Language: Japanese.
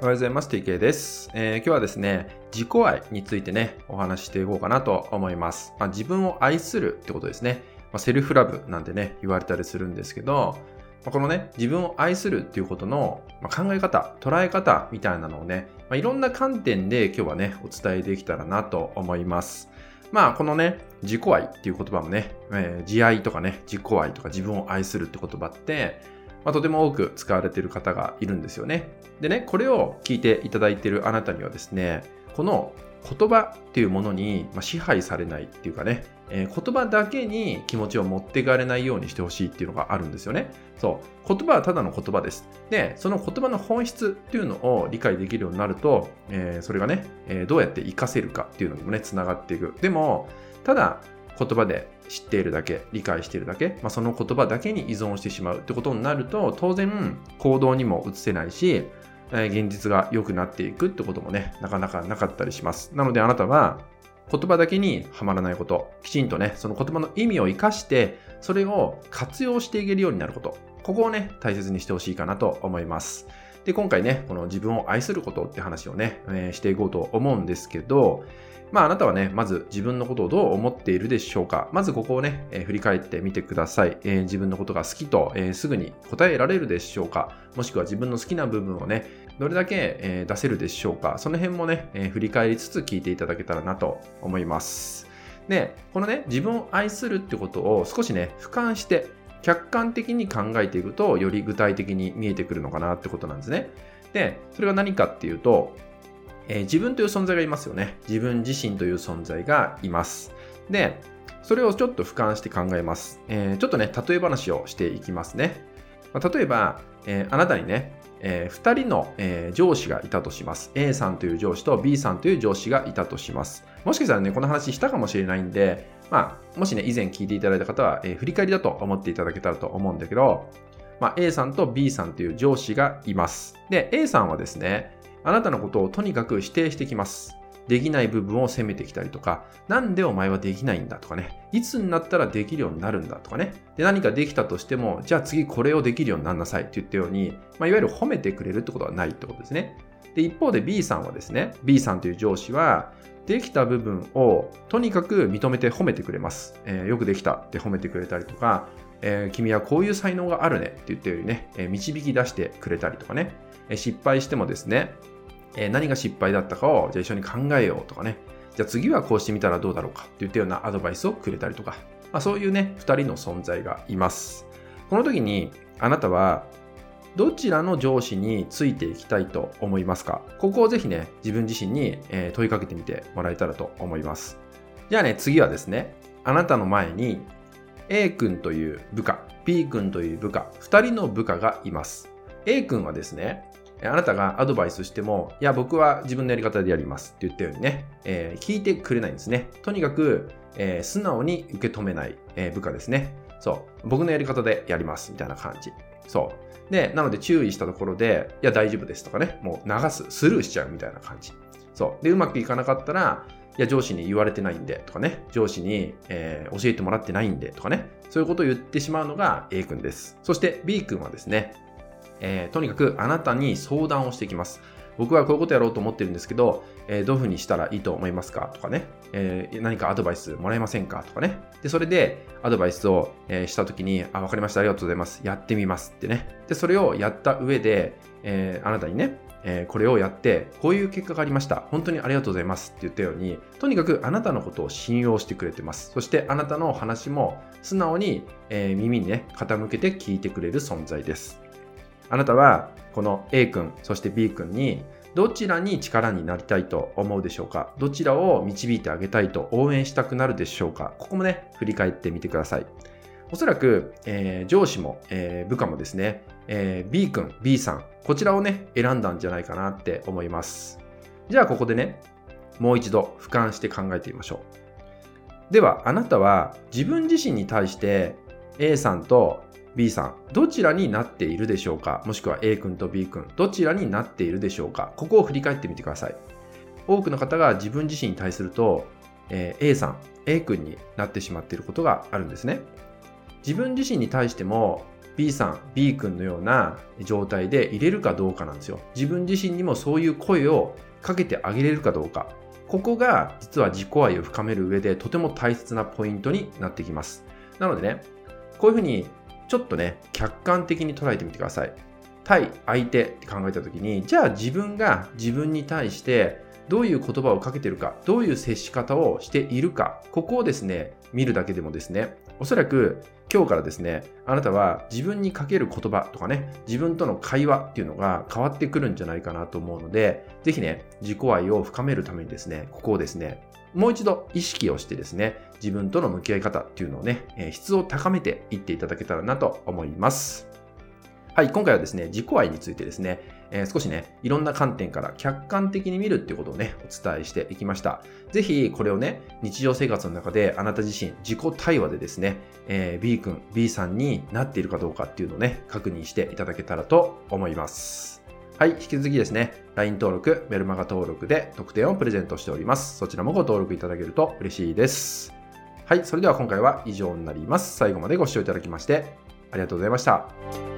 おはようございます。TK です、えー、今日はですね、自己愛についてね、お話ししていこうかなと思います。まあ、自分を愛するってことですね。まあ、セルフラブなんてね、言われたりするんですけど、まあ、このね、自分を愛するっていうことの、ま考え方、捉え方みたいなのをね、まいろんな観点で今日はね、お伝えできたらなと思います。まあ、このね、自己愛っていう言葉もね、えー、自愛とかね、自己愛とか自分を愛するって言葉って、まあ、とても多く使われている方がいるんですよね。でね、これを聞いていただいているあなたにはですね、この言葉っていうものに支配されないっていうかね、えー、言葉だけに気持ちを持っていかれないようにしてほしいっていうのがあるんですよね。そう。言葉はただの言葉です。で、その言葉の本質っていうのを理解できるようになると、えー、それがね、えー、どうやって活かせるかっていうのにもね、つながっていく。でも、ただ言葉で知っているだけ、理解しているだけ、まあ、その言葉だけに依存してしまうってことになると、当然行動にも移せないし、え現実が良くなっていくってこともね、なかなかなかったりします。なのであなたは、言葉だけにはまらないこと、きちんとね、その言葉の意味を生かして、それを活用していけるようになること、ここをね、大切にしてほしいかなと思います。で、今回ね、この自分を愛することって話をね、えー、していこうと思うんですけど、まああなたはね、まず自分のことをどう思っているでしょうかまずここをね、えー、振り返ってみてください、えー、自分のことが好きと、えー、すぐに答えられるでしょうかもしくは自分の好きな部分をね、どれだけ、え出せるでしょうかその辺もね、え振り返りつつ聞いていただけたらなと思います。で、このね、自分を愛するってことを少しね、俯瞰して客観的に考えていくと、より具体的に見えてくるのかなってことなんですね。で、それが何かっていうと、えー、自分という存在がいますよね。自分自身という存在がいます。で、それをちょっと俯瞰して考えます。えー、ちょっとね、例え話をしていきますね。まあ、例えば、えー、あなたにね、えー、2人の、えー、上司がいたとします。A さんという上司と B さんという上司がいたとします。もしかしたらね、この話したかもしれないんで、まあ、もしね、以前聞いていただいた方は、えー、振り返りだと思っていただけたらと思うんだけど、まあ、A さんと B さんという上司がいます。で、A さんはですね、あなたのことをとにかく否定してきます。できない部分を責めてきたりとか、なんでお前はできないんだとかね、いつになったらできるようになるんだとかね、で何かできたとしても、じゃあ次これをできるようになりなさいって言ったように、まあ、いわゆる褒めてくれるってことはないってことですね。で、一方で B さんはですね、B さんという上司は、できた部分をとにかく認めて褒めてくれます。えー、よくできたって褒めてくれたりとか、えー、君はこういう才能があるねって言ったようにね、えー、導き出してくれたりとかね、え失敗してもですね、え何が失敗だったかをじゃあ一緒に考えようとかね、じゃあ次はこうしてみたらどうだろうかっていったようなアドバイスをくれたりとか、まあ、そういうね、2人の存在がいます。この時にあなたはどちらの上司についていきたいと思いますか？ここをぜひね、自分自身に問いかけてみてもらえたらと思います。じゃあね、次はですね、あなたの前に A 君という部下、B 君という部下、2人の部下がいます。A 君はですね、あなたがアドバイスしても、いや、僕は自分のやり方でやりますって言ったようにね、えー、聞いてくれないんですね。とにかく、えー、素直に受け止めない、えー、部下ですね。そう。僕のやり方でやりますみたいな感じ。そう。で、なので注意したところで、いや、大丈夫ですとかね、もう流す、スルーしちゃうみたいな感じ。そう。で、うまくいかなかったら、いや、上司に言われてないんでとかね、上司に、えー、教えてもらってないんでとかね、そういうことを言ってしまうのが A 君です。そして B 君はですね、えー、とにかくあなたに相談をしてきます。僕はこういうことやろうと思ってるんですけど、えー、どういうふうにしたらいいと思いますか？とかね、えー、何かアドバイスもらえませんか？とかね。で、それでアドバイスを、え、したときに、あ、わかりました、ありがとうございます。やってみますってね。で、それをやった上で、えあなたにね、えこれをやって、こういう結果がありました。本当にありがとうございますって言ったように、とにかくあなたのことを信用してくれてます。そしてあなたの話も素直に、え耳にね、傾けて聞いてくれる存在です。あなたはこの A 君、そして B 君にどちらに力になりたいと思うでしょうか？どちらを導いてあげたいと応援したくなるでしょうか？ここもね、振り返ってみてください。おそらく、えー、上司も、えー、部下もですね、えー、B 君、B さん、こちらをね、選んだんじゃないかなって思います。じゃあここでね、もう一度俯瞰して考えてみましょう。では、あなたは自分自身に対して A さんと B さん、どちらになっているでしょうか？もしくは A 君と B 君、どちらになっているでしょうか？ここを振り返ってみてください。多くの方が自分自身に対すると、えー、A さん、A 君になってしまっていることがあるんですね。自分自身に対しても、B さん、B 君のような状態で入れるかどうかなんですよ。自分自身にもそういう声をかけてあげれるかどうか。ここが実は自己愛を深める上でとても大切なポイントになってきます。なのでね、こういうふうにちょっとね、客観的に捉えてみてください。対相手って考えた時に、じゃあ自分が自分に対してどういう言葉をかけてるか、どういう接し方をしているか、ここをですね、見るだけでもですね、おそらく今日からですね、あなたは自分にかける言葉とかね、自分との会話っていうのが変わってくるんじゃないかなと思うので、ぜひね、自己愛を深めるためにですね、ここをですね、もう一度意識をしてですね、自分との向き合い方っていうのをね、質を高めていっていただけたらなと思います。はい、今回はですね、自己愛についてですね、えー、少しね、いろんな観点から客観的に見るっていうことをね、お伝えしていきました。ぜひ、これをね、日常生活の中であなた自身、自己対話でですね、えー、B 君、B さんになっているかどうかっていうのをね、確認していただけたらと思います。はい、引き続きですね、LINE 登録、メルマガ登録で特典をプレゼントしております。そちらもご登録いただけると嬉しいです。はい、それでは今回は以上になります。最後までご視聴いただきまして、ありがとうございました。